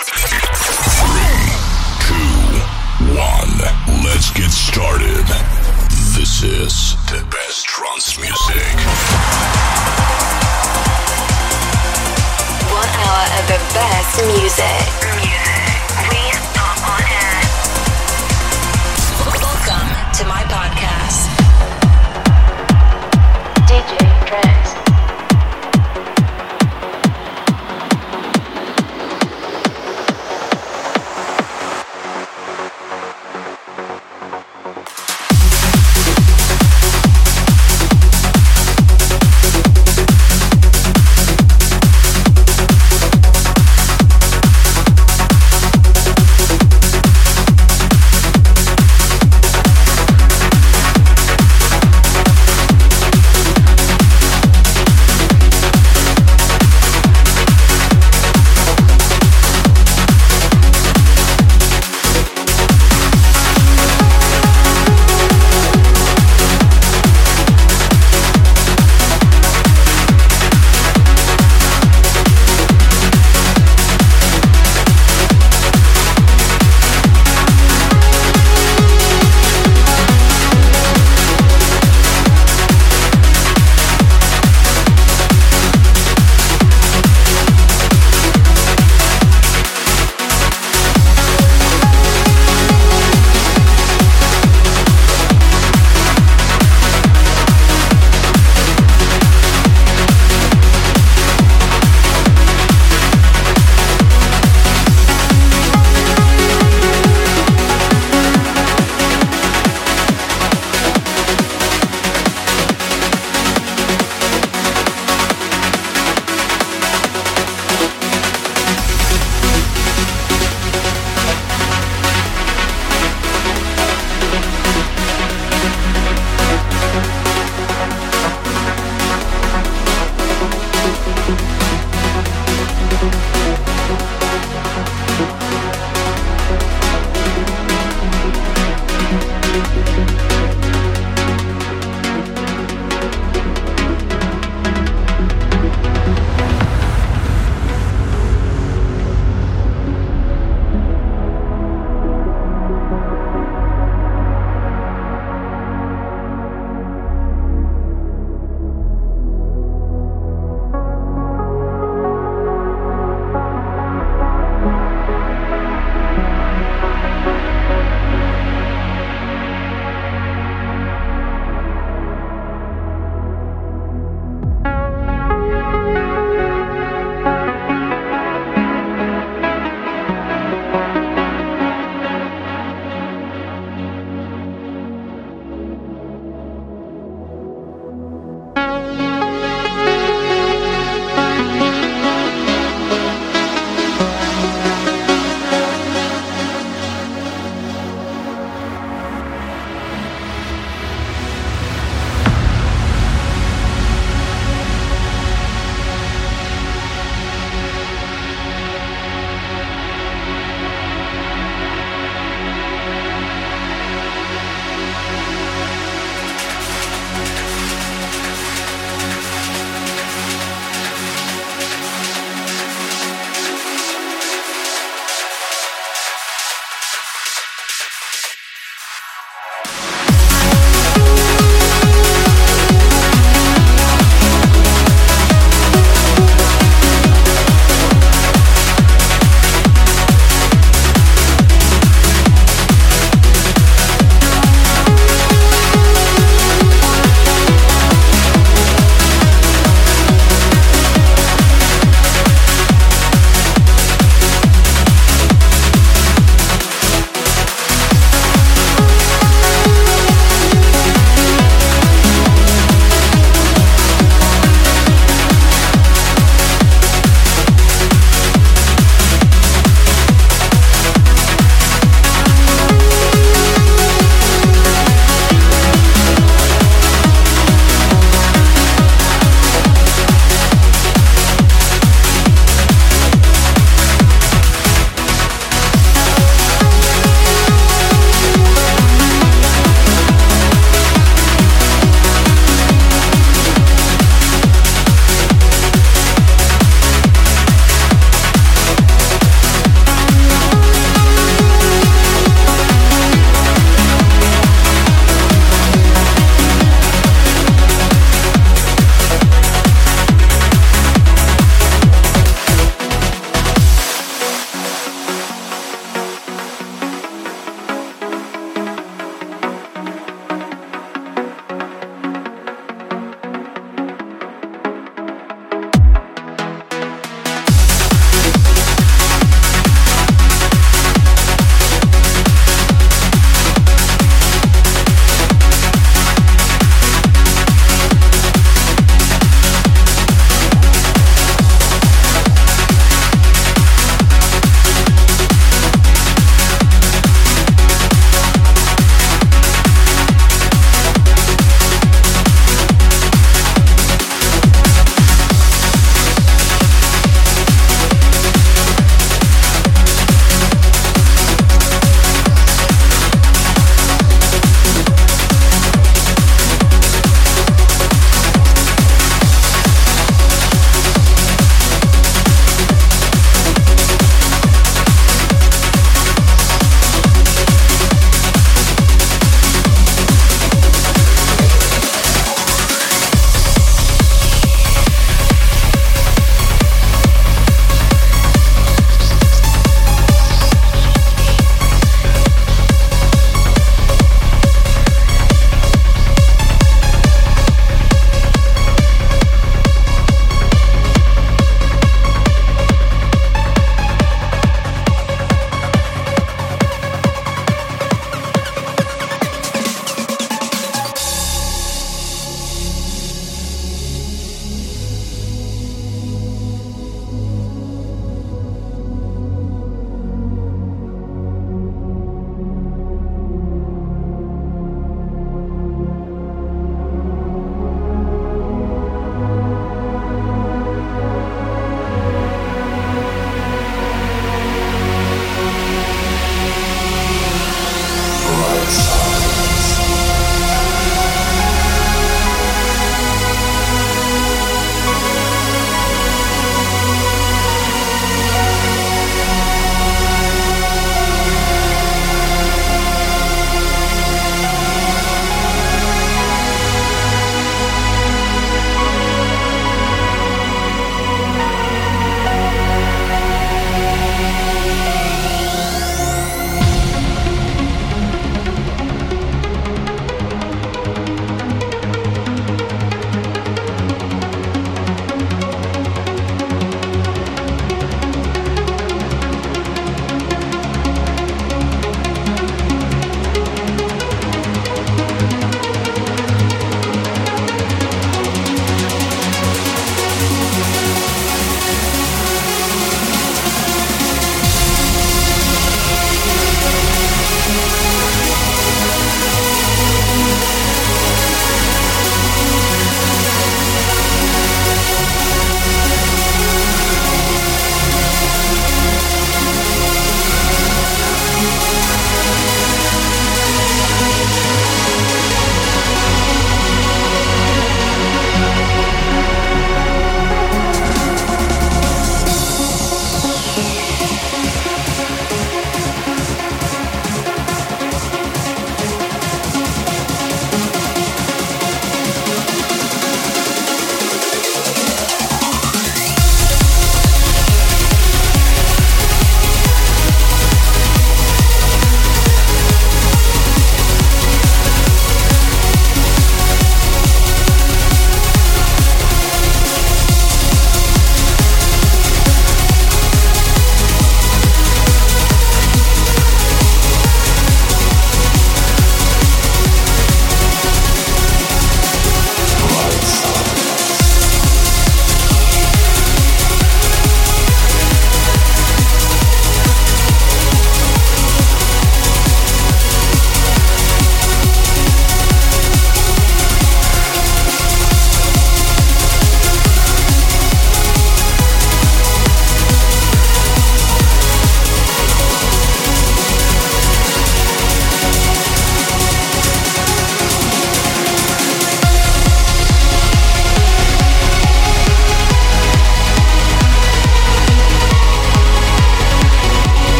Three, two, one. Let's get started. This is the best trance music. One hour of the best music. Welcome to my podcast. DJ Trance.